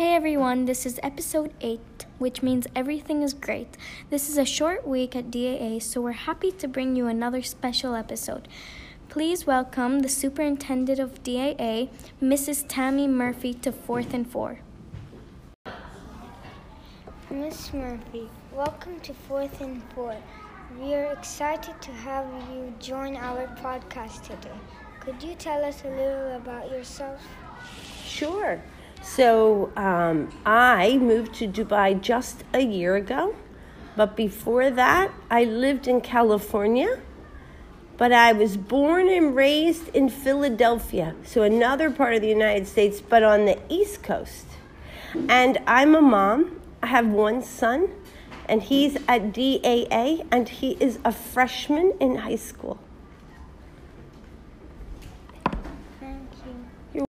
Hey everyone, this is episode 8, which means everything is great. This is a short week at DAA, so we're happy to bring you another special episode. Please welcome the superintendent of DAA, Mrs. Tammy Murphy, to 4th and 4. Miss Murphy, welcome to Fourth and Four. We are excited to have you join our podcast today. Could you tell us a little about yourself? Sure. So um, I moved to Dubai just a year ago, but before that, I lived in California. But I was born and raised in Philadelphia, so another part of the United States, but on the East Coast. And I'm a mom. I have one son, and he's at DAA, and he is a freshman in high school. Thank you.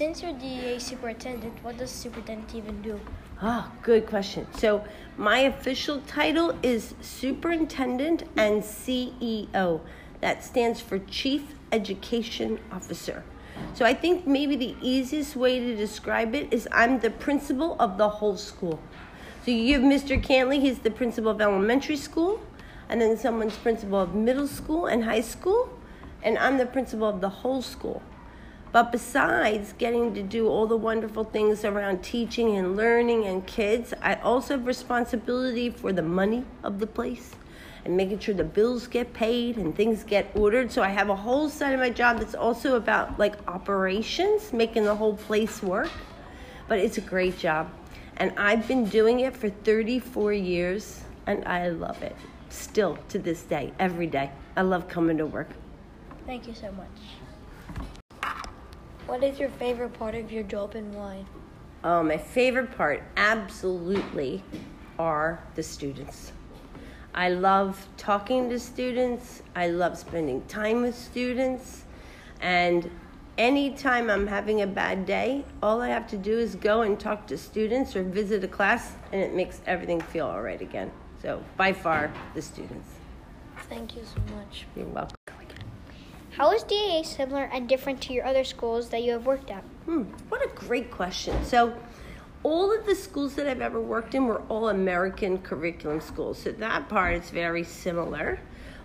Since you're DA superintendent, what does superintendent even do? Ah, good question. So, my official title is Superintendent and CEO. That stands for Chief Education Officer. So, I think maybe the easiest way to describe it is I'm the principal of the whole school. So, you have Mr. Cantley, he's the principal of elementary school, and then someone's principal of middle school and high school, and I'm the principal of the whole school. But besides getting to do all the wonderful things around teaching and learning and kids, I also have responsibility for the money of the place and making sure the bills get paid and things get ordered. So I have a whole side of my job that's also about like operations, making the whole place work. But it's a great job. And I've been doing it for 34 years and I love it. Still to this day, every day. I love coming to work. Thank you so much. What is your favorite part of your job and why? Oh, uh, my favorite part, absolutely, are the students. I love talking to students. I love spending time with students. And anytime I'm having a bad day, all I have to do is go and talk to students or visit a class, and it makes everything feel all right again. So, by far, the students. Thank you so much. You're welcome. How is DAA similar and different to your other schools that you have worked at? Hmm, what a great question. So, all of the schools that I've ever worked in were all American curriculum schools. So, that part is very similar.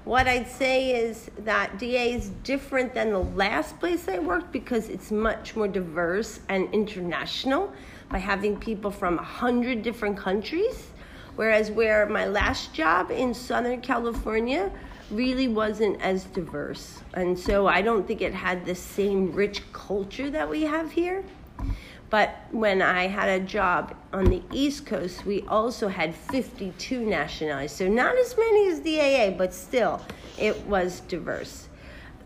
What I'd say is that DA is different than the last place I worked because it's much more diverse and international by having people from a hundred different countries. Whereas where my last job in Southern California really wasn't as diverse. And so I don't think it had the same rich culture that we have here. But when I had a job on the East Coast, we also had 52 nationalities. So not as many as DAA, but still, it was diverse.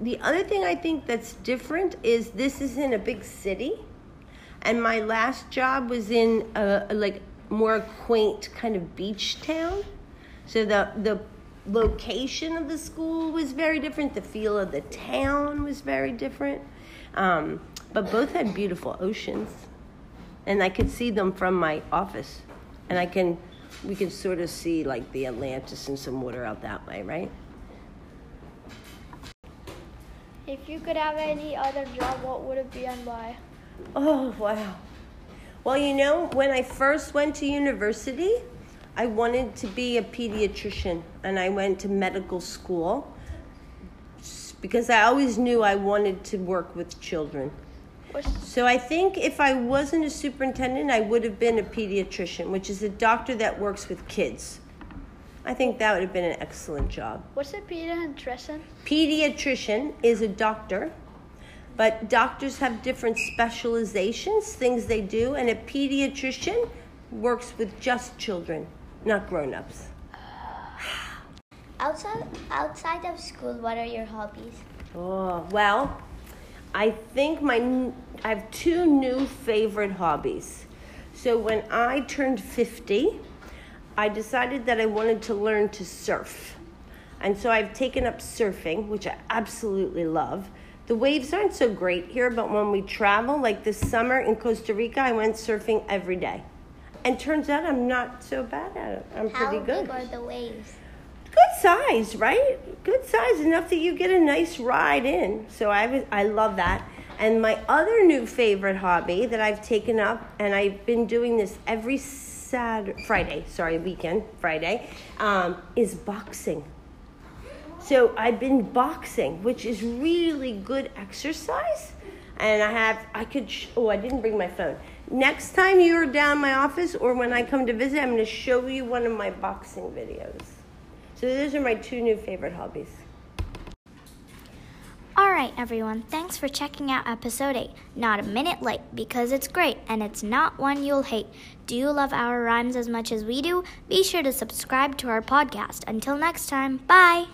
The other thing I think that's different is this is in a big city. And my last job was in a, a like more quaint kind of beach town. So the the location of the school was very different. The feel of the town was very different. Um, but both had beautiful oceans, and I could see them from my office, and I can we could sort of see like the Atlantis and some water out that way, right? If you could have any other job, what would it be and why? Oh wow. Well, you know, when I first went to university, I wanted to be a pediatrician, and I went to medical school because I always knew I wanted to work with children. So I think if I wasn't a superintendent, I would have been a pediatrician, which is a doctor that works with kids. I think that would have been an excellent job. What's a pediatrician? Pediatrician is a doctor, but doctors have different specializations, things they do, and a pediatrician works with just children, not grown ups. Outside outside of school, what are your hobbies? Oh, well, I think my I have two new favorite hobbies. So when I turned 50, I decided that I wanted to learn to surf. And so I've taken up surfing, which I absolutely love. The waves aren't so great here, but when we travel, like this summer in Costa Rica, I went surfing every day. And turns out I'm not so bad at it. I'm pretty good. How big are the waves? good size, right? Good size enough that you get a nice ride in. So I was, I love that. And my other new favorite hobby that I've taken up, and I've been doing this every Saturday, Friday, sorry, weekend, Friday, um, is boxing. So I've been boxing, which is really good exercise. And I have, I could, sh- oh, I didn't bring my phone. Next time you're down my office or when I come to visit, I'm going to show you one of my boxing videos. So those are my two new favorite hobbies. All right, everyone, thanks for checking out episode 8. Not a minute late because it's great and it's not one you'll hate. Do you love our rhymes as much as we do? Be sure to subscribe to our podcast. Until next time, bye.